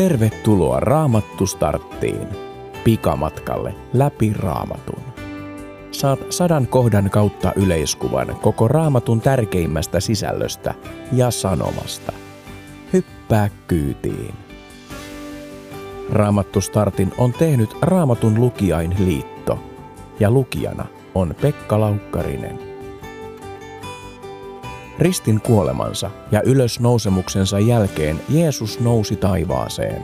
Tervetuloa Raamattu starttiin, pikamatkalle läpi Raamatun. Saat sadan kohdan kautta yleiskuvan koko Raamatun tärkeimmästä sisällöstä ja sanomasta. Hyppää kyytiin. Raamattu startin on tehnyt Raamatun lukijain liitto ja lukijana on Pekka Laukkarinen. Ristin kuolemansa ja ylösnousemuksensa jälkeen Jeesus nousi taivaaseen,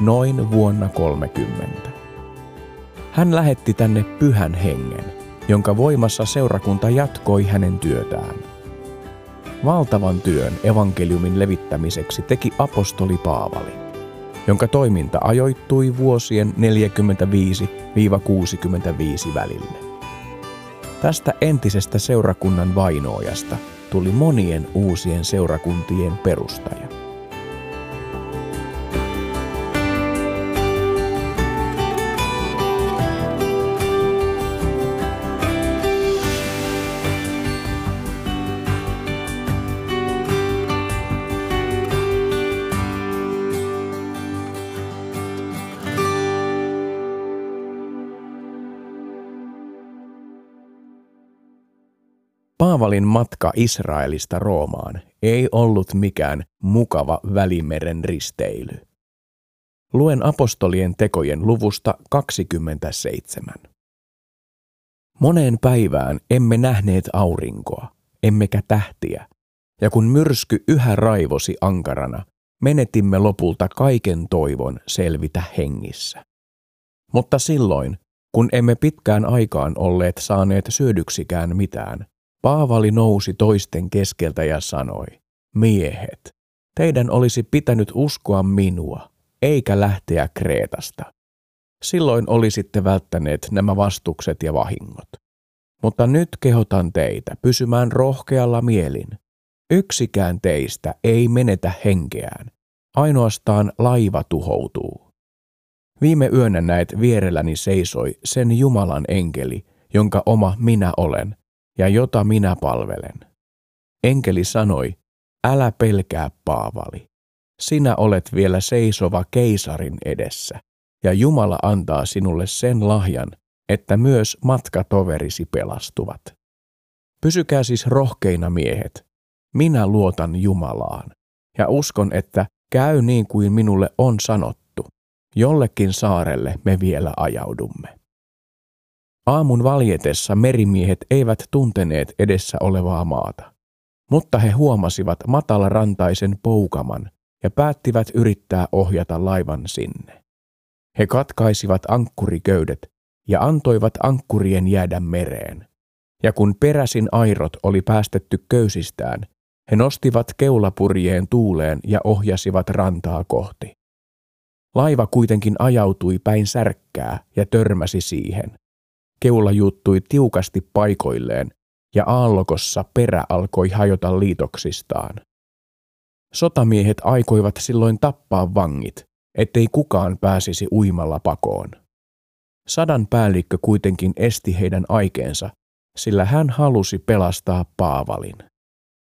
noin vuonna 30. Hän lähetti tänne pyhän hengen, jonka voimassa seurakunta jatkoi hänen työtään. Valtavan työn evankeliumin levittämiseksi teki apostoli Paavali, jonka toiminta ajoittui vuosien 45-65 välille. Tästä entisestä seurakunnan vainoojasta – tuli monien uusien seurakuntien perustaja. Paavalin matka Israelista Roomaan ei ollut mikään mukava välimeren risteily. Luen apostolien tekojen luvusta 27. Moneen päivään emme nähneet aurinkoa, emmekä tähtiä, ja kun myrsky yhä raivosi ankarana, menetimme lopulta kaiken toivon selvitä hengissä. Mutta silloin, kun emme pitkään aikaan olleet saaneet syödyksikään mitään, Paavali nousi toisten keskeltä ja sanoi, miehet, teidän olisi pitänyt uskoa minua, eikä lähteä Kreetasta. Silloin olisitte välttäneet nämä vastukset ja vahingot. Mutta nyt kehotan teitä pysymään rohkealla mielin. Yksikään teistä ei menetä henkeään, ainoastaan laiva tuhoutuu. Viime yönä näet vierelläni seisoi sen Jumalan enkeli, jonka oma minä olen – ja jota minä palvelen. Enkeli sanoi, älä pelkää Paavali. Sinä olet vielä seisova keisarin edessä, ja Jumala antaa sinulle sen lahjan, että myös matkatoverisi pelastuvat. Pysykää siis rohkeina miehet. Minä luotan Jumalaan, ja uskon, että käy niin kuin minulle on sanottu. Jollekin saarelle me vielä ajaudumme. Aamun valjetessa merimiehet eivät tunteneet edessä olevaa maata, mutta he huomasivat matalarantaisen poukaman ja päättivät yrittää ohjata laivan sinne. He katkaisivat ankkuriköydet ja antoivat ankkurien jäädä mereen. Ja kun peräsin airot oli päästetty köysistään, he nostivat keulapurjeen tuuleen ja ohjasivat rantaa kohti. Laiva kuitenkin ajautui päin särkkää ja törmäsi siihen. Keula juuttui tiukasti paikoilleen ja aallokossa perä alkoi hajota liitoksistaan. Sotamiehet aikoivat silloin tappaa vangit, ettei kukaan pääsisi uimalla pakoon. Sadan päällikkö kuitenkin esti heidän aikeensa, sillä hän halusi pelastaa Paavalin.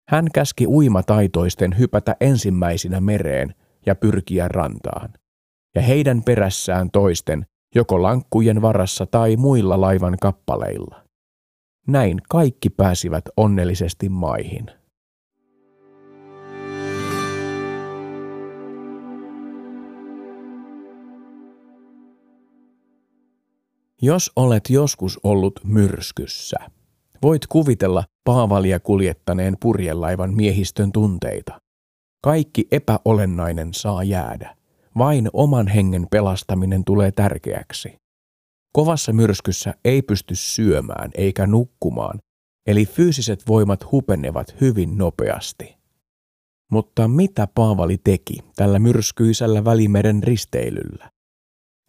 Hän käski uimataitoisten hypätä ensimmäisinä mereen ja pyrkiä rantaan, ja heidän perässään toisten joko lankkujen varassa tai muilla laivan kappaleilla. Näin kaikki pääsivät onnellisesti maihin. Jos olet joskus ollut myrskyssä, voit kuvitella Paavalia kuljettaneen purjelaivan miehistön tunteita. Kaikki epäolennainen saa jäädä. Vain oman hengen pelastaminen tulee tärkeäksi. Kovassa myrskyssä ei pysty syömään eikä nukkumaan, eli fyysiset voimat hupenevat hyvin nopeasti. Mutta mitä Paavali teki tällä myrskyisellä välimeren risteilyllä?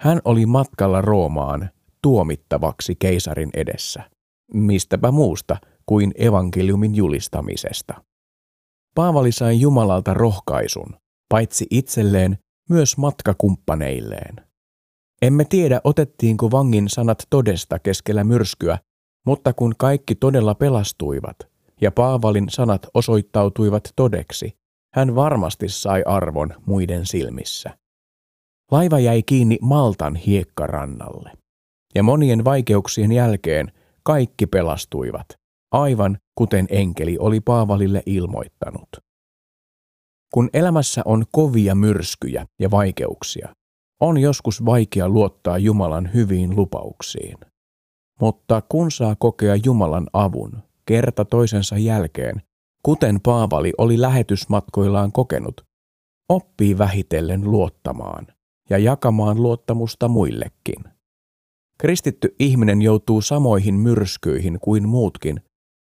Hän oli matkalla Roomaan tuomittavaksi keisarin edessä. Mistäpä muusta kuin evankeliumin julistamisesta. Paavali sai Jumalalta rohkaisun, paitsi itselleen, myös matkakumppaneilleen. Emme tiedä, otettiinko vangin sanat todesta keskellä myrskyä, mutta kun kaikki todella pelastuivat ja Paavalin sanat osoittautuivat todeksi, hän varmasti sai arvon muiden silmissä. Laiva jäi kiinni Maltan hiekkarannalle. Ja monien vaikeuksien jälkeen kaikki pelastuivat, aivan kuten enkeli oli Paavalille ilmoittanut. Kun elämässä on kovia myrskyjä ja vaikeuksia, on joskus vaikea luottaa Jumalan hyviin lupauksiin. Mutta kun saa kokea Jumalan avun kerta toisensa jälkeen, kuten Paavali oli lähetysmatkoillaan kokenut, oppii vähitellen luottamaan ja jakamaan luottamusta muillekin. Kristitty ihminen joutuu samoihin myrskyihin kuin muutkin,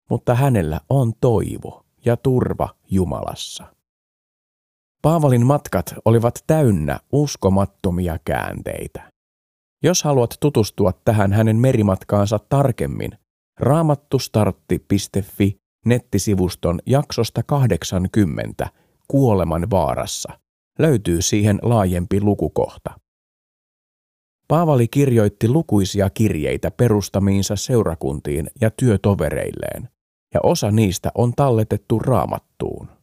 mutta hänellä on toivo ja turva Jumalassa. Paavalin matkat olivat täynnä uskomattomia käänteitä. Jos haluat tutustua tähän hänen merimatkaansa tarkemmin, raamattustartti.fi nettisivuston jaksosta 80 Kuoleman vaarassa löytyy siihen laajempi lukukohta. Paavali kirjoitti lukuisia kirjeitä perustamiinsa seurakuntiin ja työtovereilleen, ja osa niistä on talletettu raamattuun.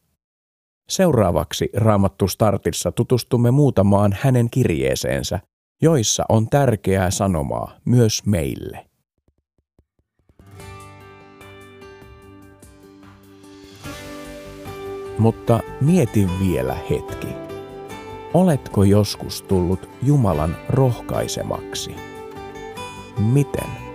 Seuraavaksi Raamattu Startissa tutustumme muutamaan hänen kirjeeseensä, joissa on tärkeää sanomaa myös meille. Mutta mieti vielä hetki. Oletko joskus tullut Jumalan rohkaisemaksi? Miten?